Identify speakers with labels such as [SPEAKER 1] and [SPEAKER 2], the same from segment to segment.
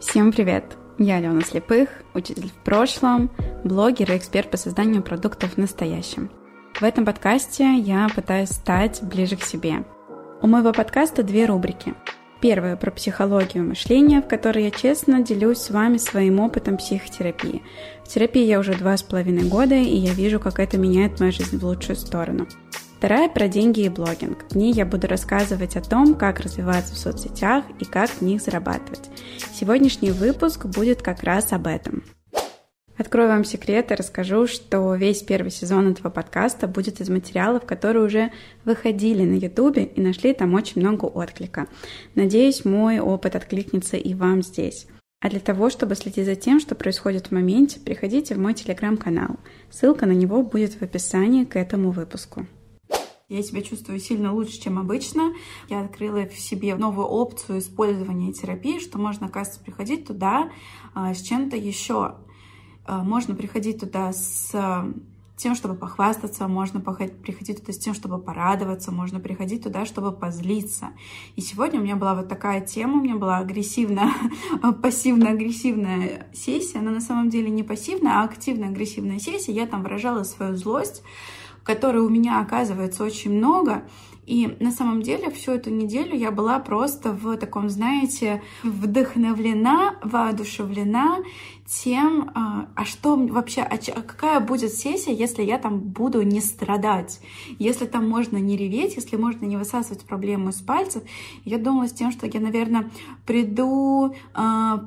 [SPEAKER 1] Всем привет! Я Алена Слепых, учитель в прошлом, блогер и эксперт по созданию продуктов в настоящем. В этом подкасте я пытаюсь стать ближе к себе. У моего подкаста две рубрики. Первая про психологию мышления, в которой я честно делюсь с вами своим опытом психотерапии. В терапии я уже два с половиной года, и я вижу, как это меняет мою жизнь в лучшую сторону. Вторая про деньги и блогинг. В ней я буду рассказывать о том, как развиваться в соцсетях и как в них зарабатывать. Сегодняшний выпуск будет как раз об этом. Открою вам секрет и расскажу, что весь первый сезон этого подкаста будет из материалов, которые уже выходили на ютубе и нашли там очень много отклика. Надеюсь, мой опыт откликнется и вам здесь. А для того, чтобы следить за тем, что происходит в моменте, приходите в мой телеграм-канал. Ссылка на него будет в описании к этому выпуску. Я себя чувствую сильно лучше, чем обычно. Я открыла в себе новую опцию использования терапии, что можно, оказывается, приходить туда а, с чем-то еще. А, можно приходить туда с тем, чтобы похвастаться, можно приходить туда с тем, чтобы порадоваться, можно приходить туда, чтобы позлиться. И сегодня у меня была вот такая тема, у меня была агрессивная, пассивно-агрессивная сессия, но на самом деле не пассивная, а активно-агрессивная сессия. Я там выражала свою злость, которой у меня оказывается очень много. И на самом деле всю эту неделю я была просто в таком, знаете, вдохновлена, воодушевлена тем, а, а что вообще, а, а какая будет сессия, если я там буду не страдать, если там можно не реветь, если можно не высасывать проблему из пальцев. Я думала с тем, что я, наверное, приду, а,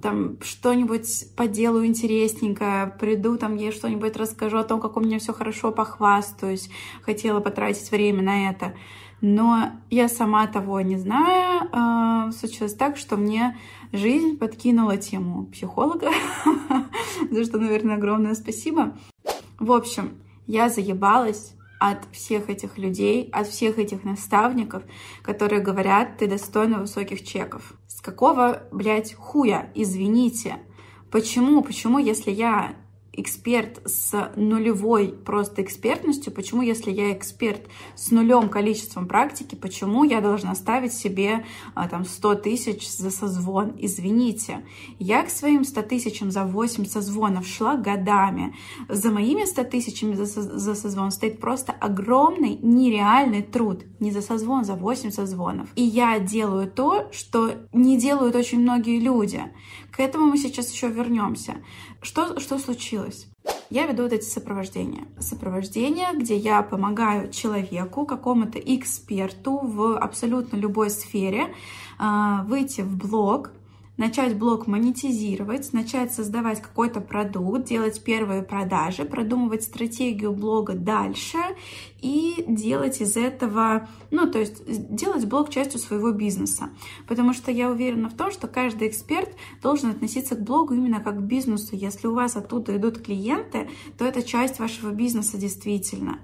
[SPEAKER 1] там что-нибудь поделаю интересненькое, приду, там ей что-нибудь расскажу о том, как у меня все хорошо, похвастаюсь. Хотела потратить время на это. Но я сама того не знаю, случилось так, что мне жизнь подкинула тему психолога, за что, наверное, огромное спасибо. В общем, я заебалась от всех этих людей, от всех этих наставников, которые говорят, ты достойна высоких чеков. С какого, блядь, хуя, извините? Почему? Почему, если я эксперт с нулевой просто экспертностью, почему, если я эксперт с нулем количеством практики, почему я должна ставить себе а, там 100 тысяч за созвон? Извините, я к своим 100 тысячам за 8 созвонов шла годами. За моими 100 тысячами за, за созвон стоит просто огромный нереальный труд. Не за созвон, за 8 созвонов. И я делаю то, что не делают очень многие люди. К этому мы сейчас еще вернемся. Что, что случилось? Я веду вот эти сопровождения. Сопровождения, где я помогаю человеку, какому-то эксперту в абсолютно любой сфере а, выйти в блог, начать блог монетизировать, начать создавать какой-то продукт, делать первые продажи, продумывать стратегию блога дальше и делать из этого, ну, то есть делать блог частью своего бизнеса. Потому что я уверена в том, что каждый эксперт должен относиться к блогу именно как к бизнесу. Если у вас оттуда идут клиенты, то это часть вашего бизнеса действительно.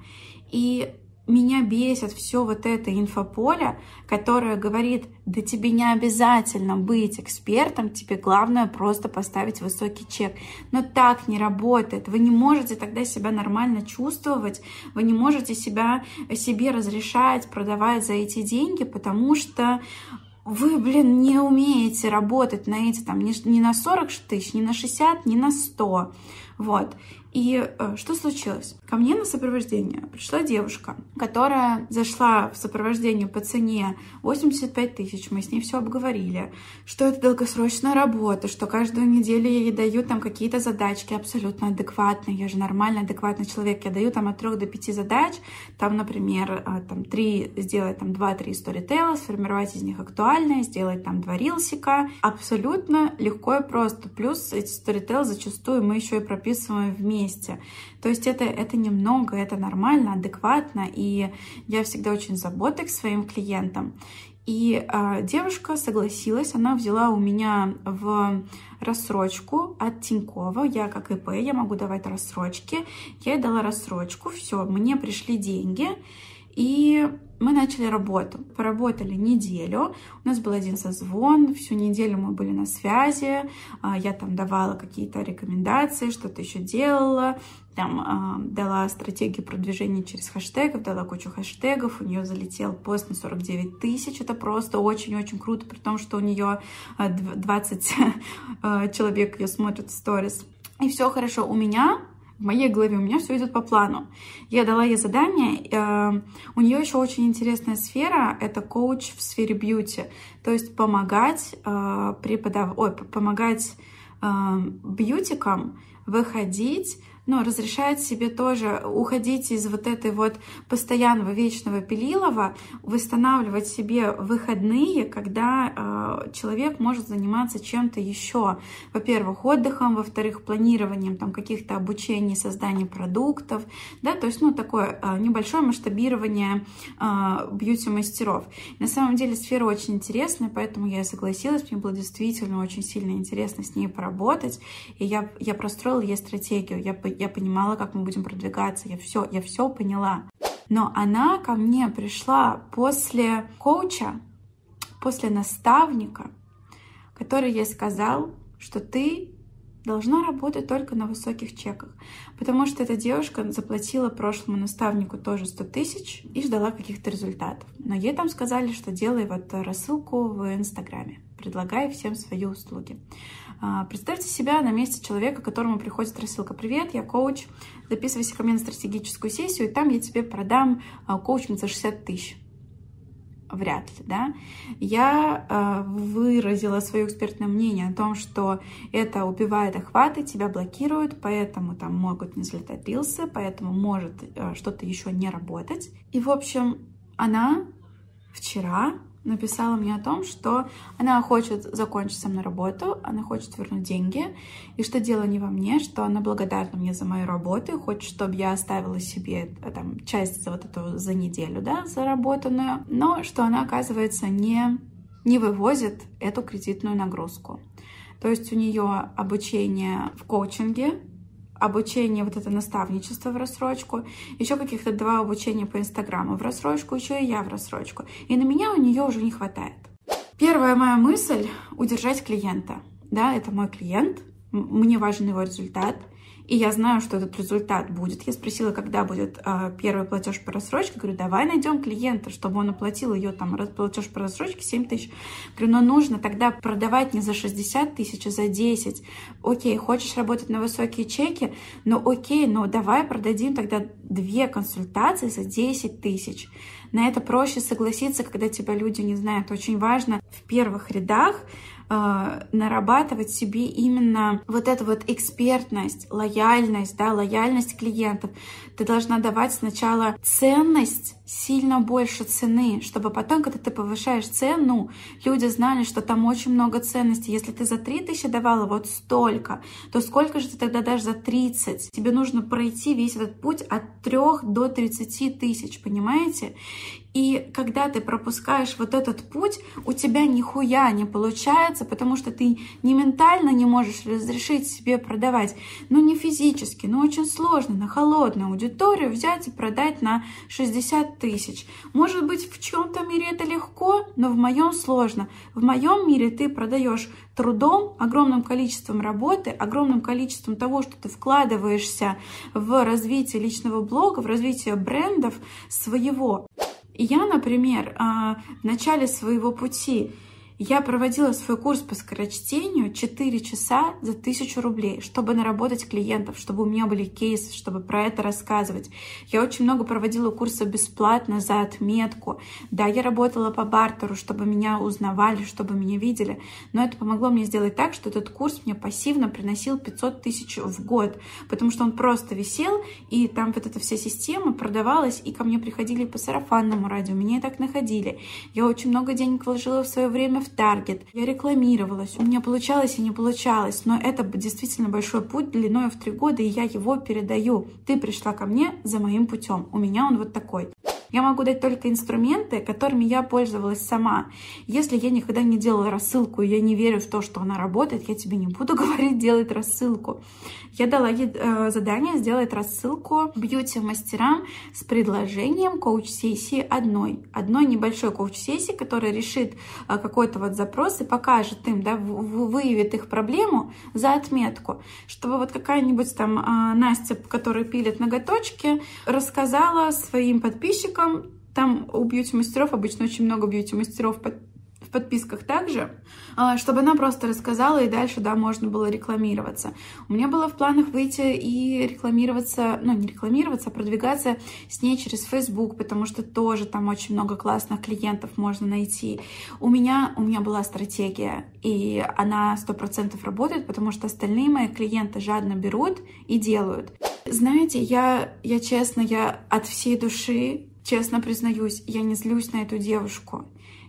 [SPEAKER 1] И меня бесит все вот это инфополе, которое говорит, да тебе не обязательно быть экспертом, тебе главное просто поставить высокий чек. Но так не работает. Вы не можете тогда себя нормально чувствовать, вы не можете себя, себе разрешать продавать за эти деньги, потому что вы, блин, не умеете работать на эти, там, не, на 40 тысяч, не на 60, не на 100. Вот. И э, что случилось? Ко мне на сопровождение пришла девушка, которая зашла в сопровождение по цене 85 тысяч. Мы с ней все обговорили, что это долгосрочная работа, что каждую неделю ей даю там какие-то задачки абсолютно адекватные. Я же нормальный, адекватный человек. Я даю там от 3 до 5 задач. Там, например, э, там 3, сделать там 2-3 сторитейла, сформировать из них актуальные, сделать там 2 рилсика. Абсолютно легко и просто. Плюс эти сторитейлы зачастую мы еще и прописываем вместе месте. То есть это, это немного, это нормально, адекватно, и я всегда очень забота к своим клиентам. И э, девушка согласилась, она взяла у меня в рассрочку от Тинькова. Я как ИП, я могу давать рассрочки. Я ей дала рассрочку, все, мне пришли деньги. И мы начали работу. Поработали неделю. У нас был один созвон. Всю неделю мы были на связи. А, я там давала какие-то рекомендации, что-то еще делала. Там э, дала стратегию продвижения через хэштегов, дала кучу хэштегов. У нее залетел пост на 49 тысяч. Это просто очень-очень круто, при том, что у нее 20 человек ее смотрят в сторис. И все хорошо. У меня в моей голове у меня все идет по плану. Я дала ей задание. Э, у нее еще очень интересная сфера. Это коуч в сфере бьюти. То есть помогать э, преподав... Ой, помогать э, бьютикам выходить но разрешает себе тоже уходить из вот этой вот постоянного вечного пилилова, восстанавливать себе выходные, когда э, человек может заниматься чем-то еще. Во-первых, отдыхом, во-вторых, планированием там каких-то обучений, созданием продуктов, да, то есть, ну, такое э, небольшое масштабирование э, бьюти-мастеров. На самом деле сфера очень интересная, поэтому я согласилась, мне было действительно очень сильно интересно с ней поработать, и я, я простроила ей стратегию, я я понимала, как мы будем продвигаться, я все, я все поняла. Но она ко мне пришла после коуча, после наставника, который ей сказал, что ты должна работать только на высоких чеках. Потому что эта девушка заплатила прошлому наставнику тоже 100 тысяч и ждала каких-то результатов. Но ей там сказали, что делай вот рассылку в Инстаграме, предлагай всем свои услуги. А, представьте себя на месте человека, которому приходит рассылка. Привет, я коуч, записывайся ко мне на стратегическую сессию, и там я тебе продам а, коучинг за 60 тысяч. Вряд ли, да. Я э, выразила свое экспертное мнение о том, что это убивает охваты, тебя блокируют, поэтому там могут не взлетать рилсы, поэтому может э, что-то еще не работать. И, в общем, она вчера написала мне о том, что она хочет закончить со мной работу, она хочет вернуть деньги, и что дело не во мне, что она благодарна мне за мою работу и хочет, чтобы я оставила себе э, там, часть за вот эту за неделю, да, заработанную, но что она, оказывается, не, не вывозит эту кредитную нагрузку. То есть у нее обучение в коучинге, обучение, вот это наставничество в рассрочку, еще каких-то два обучения по Инстаграму в рассрочку, еще и я в рассрочку. И на меня у нее уже не хватает. Первая моя мысль — удержать клиента. Да, это мой клиент, мне важен его результат — и я знаю, что этот результат будет. Я спросила, когда будет э, первый платеж по рассрочке. Говорю, давай найдем клиента, чтобы он оплатил ее там платеж по рассрочке 7 тысяч. Говорю, но нужно тогда продавать не за 60 тысяч, а за 10. Окей, хочешь работать на высокие чеки? Ну окей, но давай продадим тогда две консультации за 10 тысяч. На это проще согласиться, когда тебя люди не знают. Очень важно в первых рядах э, нарабатывать себе именно вот эту вот экспертность, лояльность, да, лояльность клиентов. Ты должна давать сначала ценность сильно больше цены, чтобы потом, когда ты повышаешь цену, люди знали, что там очень много ценностей. Если ты за 3 тысячи давала вот столько, то сколько же ты тогда дашь за 30? Тебе нужно пройти весь этот путь от 3 до 30 тысяч, понимаете? И когда ты пропускаешь вот этот путь, у тебя нихуя не получается, потому что ты не ментально не можешь разрешить себе продавать, ну не физически, но очень сложно на холодную аудиторию взять и продать на 60 тысяч. Может быть, в чем-то мире это легко, но в моем сложно. В моем мире ты продаешь трудом, огромным количеством работы, огромным количеством того, что ты вкладываешься в развитие личного блога, в развитие брендов своего. И я, например, а, в начале своего пути я проводила свой курс по скорочтению 4 часа за 1000 рублей, чтобы наработать клиентов, чтобы у меня были кейсы, чтобы про это рассказывать. Я очень много проводила курсы бесплатно за отметку. Да, я работала по бартеру, чтобы меня узнавали, чтобы меня видели. Но это помогло мне сделать так, что этот курс мне пассивно приносил 500 тысяч в год, потому что он просто висел, и там вот эта вся система продавалась, и ко мне приходили по сарафанному радио, меня и так находили. Я очень много денег вложила в свое время в таргет, я рекламировалась, у меня получалось и не получалось, но это действительно большой путь длиной в три года, и я его передаю. Ты пришла ко мне за моим путем, у меня он вот такой. Я могу дать только инструменты, которыми я пользовалась сама. Если я никогда не делала рассылку, и я не верю в то, что она работает, я тебе не буду говорить делать рассылку. Я дала ей э, задание сделать рассылку бьюти-мастерам с предложением коуч-сессии одной. Одной небольшой коуч-сессии, которая решит э, какой-то вот запрос и покажет им, да, выявит их проблему за отметку, чтобы вот какая-нибудь там э, Настя, которая пилит ноготочки, рассказала своим подписчикам, там у бьюти-мастеров обычно очень много бьюти-мастеров в подписках также, а, чтобы она просто рассказала, и дальше, да, можно было рекламироваться. У меня было в планах выйти и рекламироваться, ну, не рекламироваться, а продвигаться с ней через Facebook, потому что тоже там очень много классных клиентов можно найти. У меня, у меня была стратегия, и она сто процентов работает, потому что остальные мои клиенты жадно берут и делают. Знаете, я, я честно, я от всей души, честно признаюсь, я не злюсь на эту девушку.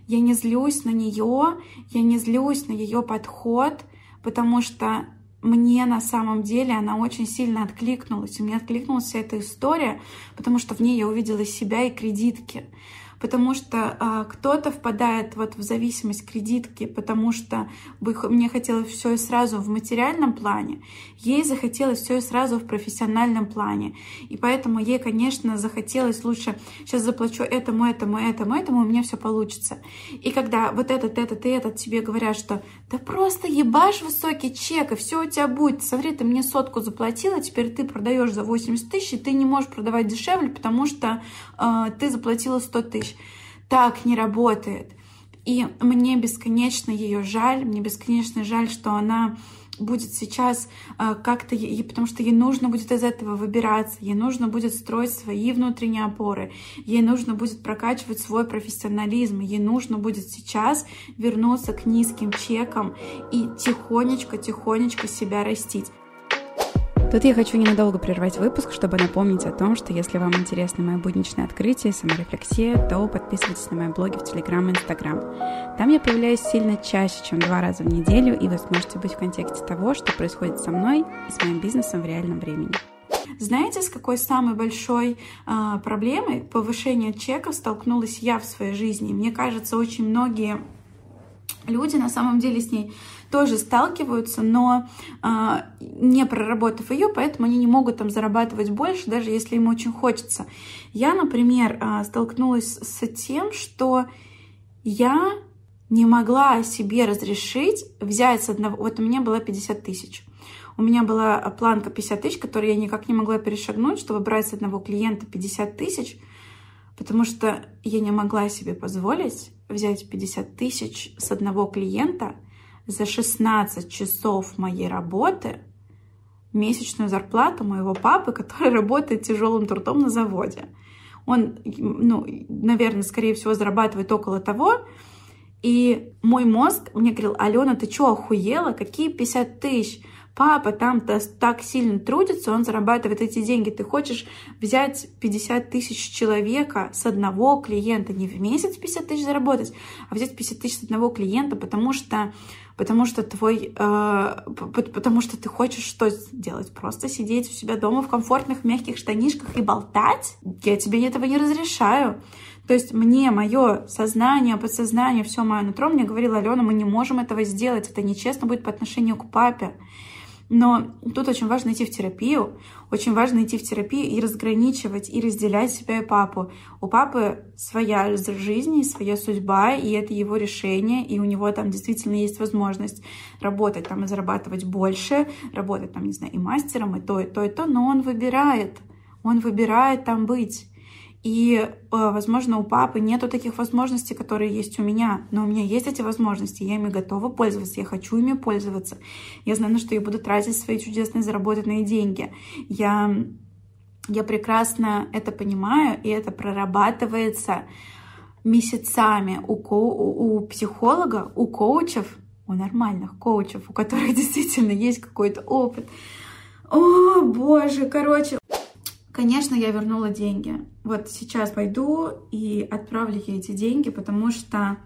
[SPEAKER 1] Я не злюсь на нее, я не злюсь на ее подход, потому что мне на самом деле она очень сильно откликнулась. И мне откликнулась вся эта история, потому что в ней я увидела себя и кредитки потому что а, кто-то впадает вот в зависимость кредитки, потому что бы, мне хотелось все и сразу в материальном плане, ей захотелось все и сразу в профессиональном плане. И поэтому ей, конечно, захотелось лучше сейчас заплачу этому, этому, этому, этому, у меня все получится. И когда вот этот, этот и этот тебе говорят, что да просто ебашь высокий чек, и все у тебя будет. Смотри, ты мне сотку заплатила, теперь ты продаешь за 80 тысяч, и ты не можешь продавать дешевле, потому что э, ты заплатила 100 тысяч тысяч. Так не работает. И мне бесконечно ее жаль, мне бесконечно жаль, что она будет сейчас э, как-то, потому что ей нужно будет из этого выбираться, ей нужно будет строить свои внутренние опоры, ей нужно будет прокачивать свой профессионализм, ей нужно будет сейчас вернуться к низким чекам и тихонечко-тихонечко себя растить.
[SPEAKER 2] Тут я хочу ненадолго прервать выпуск, чтобы напомнить о том, что если вам интересно мое будничное открытие, саморефлексия, то подписывайтесь на мои блоги в Телеграм и Инстаграм. Там я появляюсь сильно чаще, чем два раза в неделю, и вы сможете быть в контексте того, что происходит со мной и с моим бизнесом в реальном времени.
[SPEAKER 1] Знаете, с какой самой большой э, проблемой повышения чеков столкнулась я в своей жизни? Мне кажется, очень многие люди на самом деле с ней тоже сталкиваются, но э, не проработав ее, поэтому они не могут там зарабатывать больше, даже если им очень хочется. Я, например, э, столкнулась с тем, что я не могла себе разрешить взять с одного... Вот у меня было 50 тысяч. У меня была планка 50 тысяч, которую я никак не могла перешагнуть, чтобы брать с одного клиента 50 тысяч, потому что я не могла себе позволить взять 50 тысяч с одного клиента – за 16 часов моей работы месячную зарплату моего папы, который работает тяжелым трудом на заводе. Он, ну, наверное, скорее всего, зарабатывает около того. И мой мозг мне говорил, Алена, ты что, охуела? Какие 50 тысяч? Папа там-то так сильно трудится, он зарабатывает эти деньги. Ты хочешь взять 50 тысяч человека с одного клиента, не в месяц 50 тысяч заработать, а взять 50 тысяч с одного клиента, потому что потому что твой, э, потому что ты хочешь что сделать? Просто сидеть у себя дома в комфортных мягких штанишках и болтать? Я тебе этого не разрешаю. То есть мне мое сознание, подсознание, все мое нутро мне говорило, Алена, мы не можем этого сделать, это нечестно будет по отношению к папе. Но тут очень важно идти в терапию, очень важно идти в терапию и разграничивать, и разделять себя и папу. У папы своя жизнь, своя судьба, и это его решение, и у него там действительно есть возможность работать там и зарабатывать больше, работать там, не знаю, и мастером, и то, и то, и то, но он выбирает, он выбирает там быть. И, э, возможно, у папы нету таких возможностей, которые есть у меня, но у меня есть эти возможности, я ими готова пользоваться, я хочу ими пользоваться. Я знаю, на что я буду тратить свои чудесные заработанные деньги. Я, я прекрасно это понимаю, и это прорабатывается месяцами у, ко у психолога, у коучев, у нормальных коучев, у которых действительно есть какой-то опыт. О, боже, короче, Конечно, я вернула деньги. Вот сейчас пойду и отправлю ей эти деньги, потому что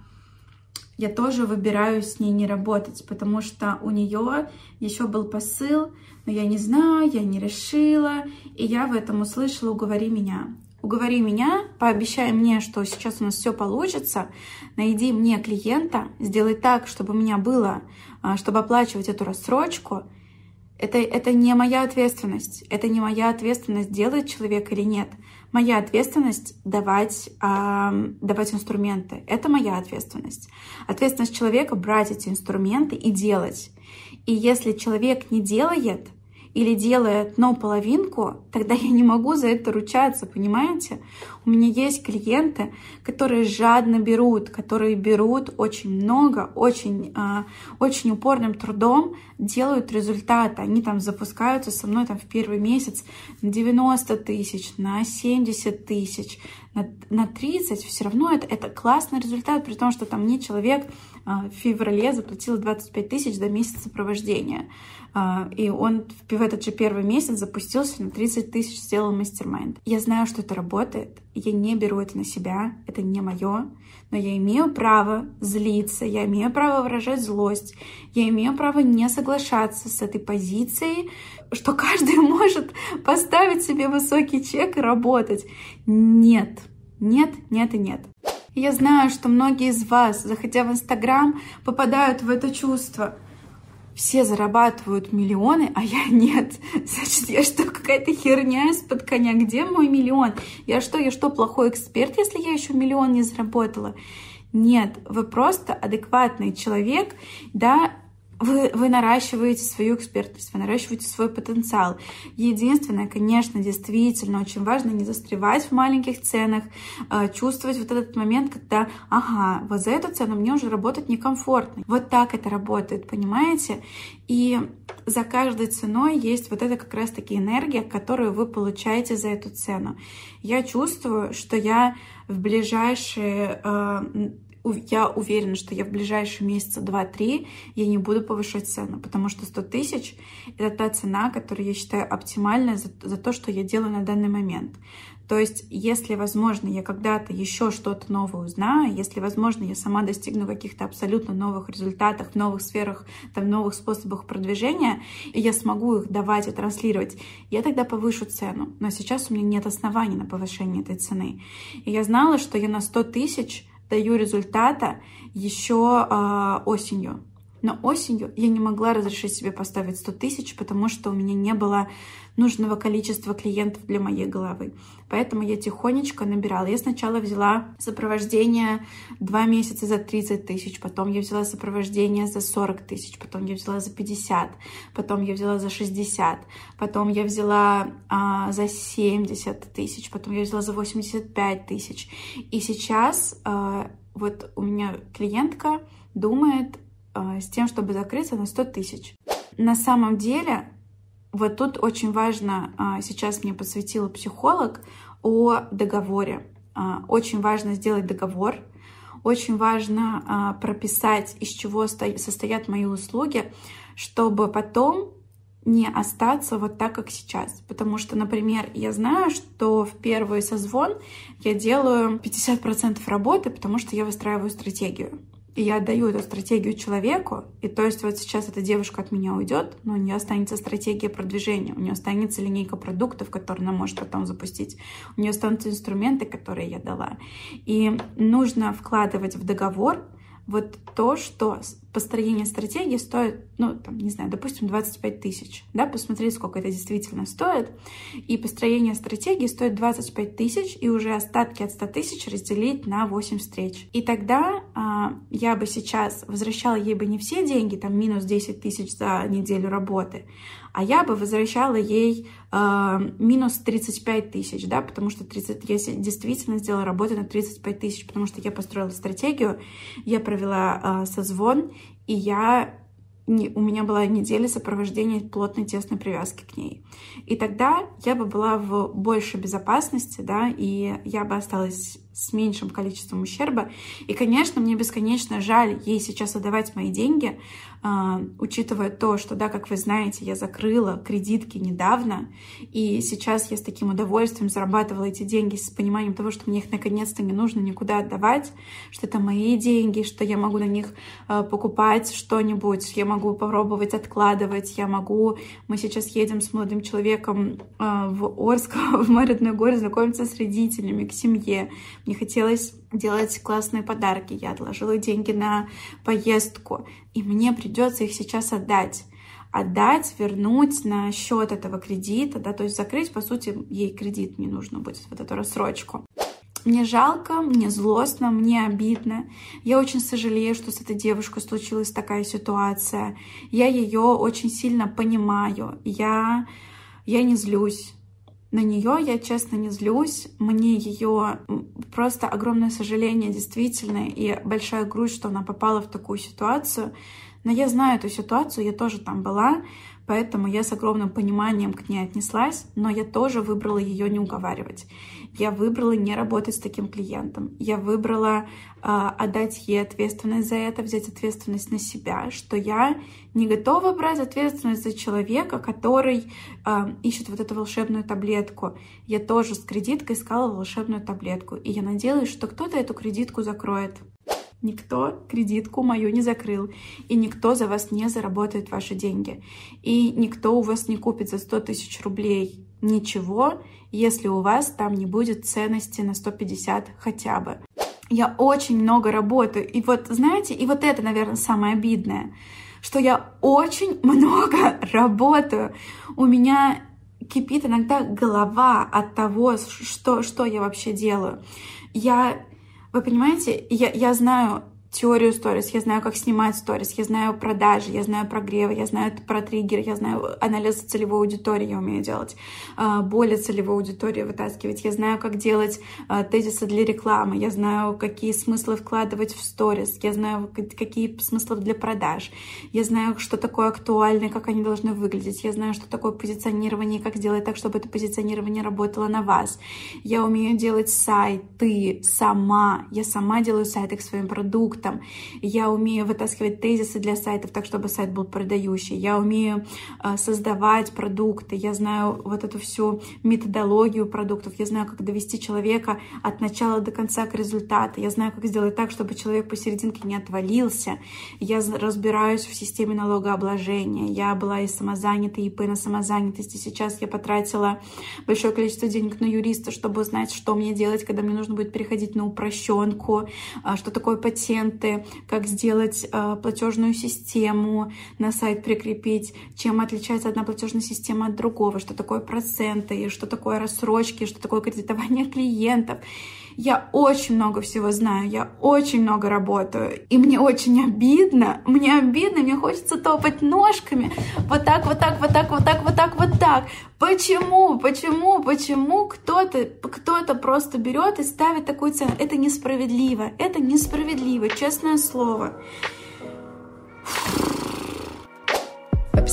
[SPEAKER 1] я тоже выбираю с ней не работать, потому что у нее еще был посыл, но я не знаю, я не решила, и я в этом услышала «Уговори меня». уговори меня, пообещай мне, что сейчас у нас все получится, найди мне клиента, сделай так, чтобы у меня было, а, чтобы оплачивать эту рассрочку, это, это не моя ответственность. Это не моя ответственность, делает человек или нет. Моя ответственность давать, э, давать инструменты. Это моя ответственность. Ответственность человека брать эти инструменты и делать. И если человек не делает, или делает, но половинку, тогда я не могу за это ручаться, понимаете? У меня есть клиенты, которые жадно берут, которые берут очень много, очень, э, очень упорным трудом, делают результаты. Они там запускаются со мной там в первый месяц на 90 тысяч, на 70 тысяч, на, на 30. Все равно это, это классный результат, при том, что там мне человек в феврале заплатил 25 тысяч за месяц сопровождения. А, и он в этот же первый месяц запустился на 30 тысяч, сделал мастер-майнд. Я знаю, что это работает, я не беру это на себя, это не мое, но я имею право злиться, я имею право выражать злость, я имею право не соглашаться с этой позицией, что каждый может поставить себе высокий чек и работать. Нет, нет, нет и нет. Я знаю, что многие из вас, заходя в Инстаграм, попадают в это чувство – все зарабатывают миллионы, а я нет. Значит, я что, какая-то херня из-под коня? Где мой миллион? Я что, я что, плохой эксперт, если я еще миллион не заработала? Нет, вы просто адекватный человек, да, вы, вы наращиваете свою экспертность, вы наращиваете свой потенциал. Единственное, конечно, действительно очень важно не застревать в маленьких ценах, э, чувствовать вот этот момент, когда, ага, вот за эту цену мне уже работать некомфортно. Вот так это работает, понимаете? И за каждой ценой есть вот эта как раз-таки энергия, которую вы получаете за эту цену. Я чувствую, что я в ближайшие э, я уверена, что я в ближайшие месяца 2-3 я не буду повышать цену, потому что 100 тысяч — это та цена, которую я считаю оптимальной за, за то, что я делаю на данный момент. То есть, если, возможно, я когда-то еще что-то новое узнаю, если, возможно, я сама достигну каких-то абсолютно новых результатов, в новых сферах, там, новых способах продвижения, и я смогу их давать и транслировать, я тогда повышу цену. Но сейчас у меня нет оснований на повышение этой цены. И я знала, что я на 100 тысяч даю результата еще э, осенью. Но осенью я не могла разрешить себе поставить 100 тысяч, потому что у меня не было нужного количества клиентов для моей головы. Поэтому я тихонечко набирала. Я сначала взяла сопровождение 2 месяца за 30 тысяч, потом я взяла сопровождение за 40 тысяч, потом я взяла за 50, потом я взяла за 60, потом я взяла а, за 70 тысяч, потом я взяла за 85 тысяч. И сейчас а, вот у меня клиентка думает с тем, чтобы закрыться на 100 тысяч. На самом деле, вот тут очень важно, а, сейчас мне подсветила психолог, о договоре. А, очень важно сделать договор, очень важно прописать, из чего состоят мои услуги, чтобы потом не остаться вот так, как сейчас. Потому что, например, я знаю, что в первый созвон я делаю 50% работы, потому что я выстраиваю стратегию и я отдаю эту стратегию человеку, и то есть вот сейчас эта девушка от меня уйдет, но у нее останется стратегия продвижения, у нее останется линейка продуктов, которые она может потом запустить, у нее останутся инструменты, которые я дала. И нужно вкладывать в договор вот то, что построение стратегии стоит, ну, там, не знаю, допустим, 25 тысяч, да, посмотреть, сколько это действительно стоит, и построение стратегии стоит 25 тысяч, и уже остатки от 100 тысяч разделить на 8 встреч. И тогда а, я бы сейчас возвращала ей бы не все деньги, там, минус 10 тысяч за неделю работы, а я бы возвращала ей э, минус 35 тысяч, да, потому что 30, я действительно сделала работу на 35 тысяч, потому что я построила стратегию, я провела э, созвон, и я не, у меня была неделя сопровождения плотной тесной привязки к ней. И тогда я бы была в большей безопасности, да, и я бы осталась с меньшим количеством ущерба. И, конечно, мне бесконечно жаль ей сейчас отдавать мои деньги, а, учитывая то, что, да, как вы знаете, я закрыла кредитки недавно, и сейчас я с таким удовольствием зарабатывала эти деньги с пониманием того, что мне их наконец-то не нужно никуда отдавать, что это мои деньги, что я могу на них а, покупать что-нибудь, я могу попробовать откладывать, я могу... Мы сейчас едем с молодым человеком а, в Орск, в Маритную горы, знакомиться с родителями, к семье. Мне хотелось делать классные подарки. Я отложила деньги на поездку, и мне придется их сейчас отдать отдать, вернуть на счет этого кредита, да, то есть закрыть, по сути, ей кредит не нужно будет, вот эту рассрочку. Мне жалко, мне злостно, мне обидно. Я очень сожалею, что с этой девушкой случилась такая ситуация. Я ее очень сильно понимаю. Я, я не злюсь на нее я, честно, не злюсь. Мне ее просто огромное сожаление, действительно, и большая грусть, что она попала в такую ситуацию. Но я знаю эту ситуацию, я тоже там была, поэтому я с огромным пониманием к ней отнеслась, но я тоже выбрала ее не уговаривать. Я выбрала не работать с таким клиентом. Я выбрала э, отдать ей ответственность за это, взять ответственность на себя, что я не готова брать ответственность за человека, который э, ищет вот эту волшебную таблетку. Я тоже с кредиткой искала волшебную таблетку, и я надеялась, что кто-то эту кредитку закроет. Никто кредитку мою не закрыл, и никто за вас не заработает ваши деньги. И никто у вас не купит за 100 тысяч рублей ничего, если у вас там не будет ценности на 150 хотя бы. Я очень много работаю, и вот, знаете, и вот это, наверное, самое обидное, что я очень много работаю. У меня кипит иногда голова от того, что, что я вообще делаю. Я вы понимаете, я, я знаю теорию сторис, я знаю, как снимать сторис, я знаю продажи, я знаю прогревы, я знаю про триггер, я знаю анализ целевой аудитории, я умею делать, а, боли целевой аудитории вытаскивать, я знаю, как делать а, тезисы для рекламы, я знаю, какие смыслы вкладывать в сторис, я знаю, какие смыслы для продаж, я знаю, что такое актуально, как они должны выглядеть, я знаю, что такое позиционирование, как сделать так, чтобы это позиционирование работало на вас. Я умею делать сайты сама, я сама делаю сайты к своим продуктам, сайтом, я умею вытаскивать тезисы для сайтов так, чтобы сайт был продающий, я умею э, создавать продукты, я знаю вот эту всю методологию продуктов, я знаю, как довести человека от начала до конца к результату, я знаю, как сделать так, чтобы человек посерединке не отвалился, я разбираюсь в системе налогообложения, я была и самозанятой, и ИП на самозанятости, сейчас я потратила большое количество денег на юриста, чтобы узнать, что мне делать, когда мне нужно будет переходить на упрощенку, а, что такое патент, документы, как сделать э, платежную систему на сайт прикрепить, чем отличается одна платежная система от другого, что такое проценты, что такое рассрочки, что такое кредитование клиентов. Я очень много всего знаю, я очень много работаю, и мне очень обидно, мне обидно, мне хочется топать ножками, вот так, вот так, вот так, вот так, вот так, вот так. Почему, почему, почему кто-то кто просто берет и ставит такую цену? Это несправедливо, это несправедливо, честное слово.
[SPEAKER 2] В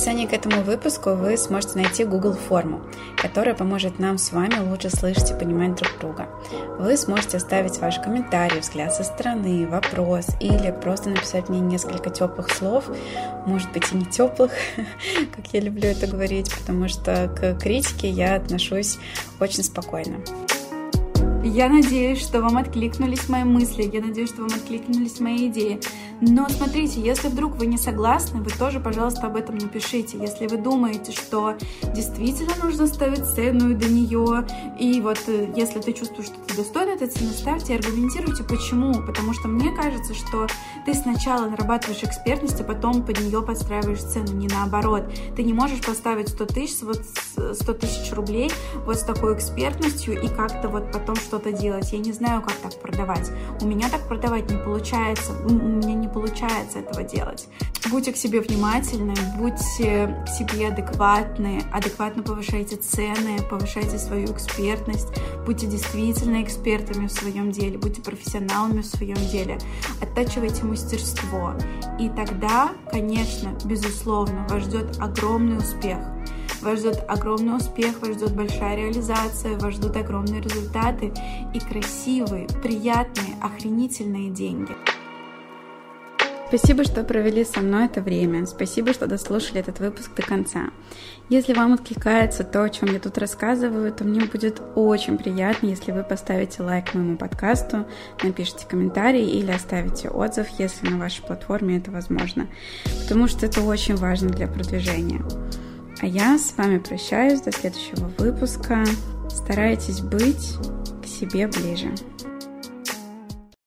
[SPEAKER 2] описании к этому выпуску вы сможете найти Google форму, которая поможет нам с вами лучше слышать и понимать друг друга. Вы сможете оставить ваш комментарий, взгляд со стороны, вопрос или просто написать мне несколько теплых слов, может быть и не теплых, как я люблю это говорить, потому что к критике я отношусь очень спокойно.
[SPEAKER 1] Я надеюсь, что вам откликнулись мои мысли, я надеюсь, что вам откликнулись мои идеи. Но смотрите, если вдруг вы не согласны, вы тоже, пожалуйста, об этом напишите. Если вы думаете, что действительно нужно ставить цену до нее, и вот э, если ты чувствуешь, что ты достоин этой цены, ставьте, аргументируйте, почему. Потому что мне кажется, что ты сначала нарабатываешь экспертность, а потом под нее подстраиваешь цену, не наоборот. Ты не можешь поставить 100 тысяч, вот 100 тысяч рублей вот с такой экспертностью и как-то вот потом что-то делать. Я не знаю, как так продавать. У меня так продавать не получается. У меня не получается этого делать. Будьте к себе внимательны, будьте к себе адекватны, адекватно повышайте цены, повышайте свою экспертность, будьте действительно экспертами в своем деле, будьте профессионалами в своем деле, оттачивайте мастерство. И тогда, конечно, безусловно, вас ждет огромный успех. Вас ждет огромный успех, вас ждет большая реализация, вас ждут огромные результаты и красивые, приятные, охренительные деньги.
[SPEAKER 2] Спасибо, что провели со мной это время. Спасибо, что дослушали этот выпуск до конца. Если вам откликается то, о чем я тут рассказываю, то мне будет очень приятно, если вы поставите лайк моему подкасту, напишите комментарий или оставите отзыв, если на вашей платформе это возможно, потому что это очень важно для продвижения. А я с вами прощаюсь до следующего выпуска. Старайтесь быть к себе ближе.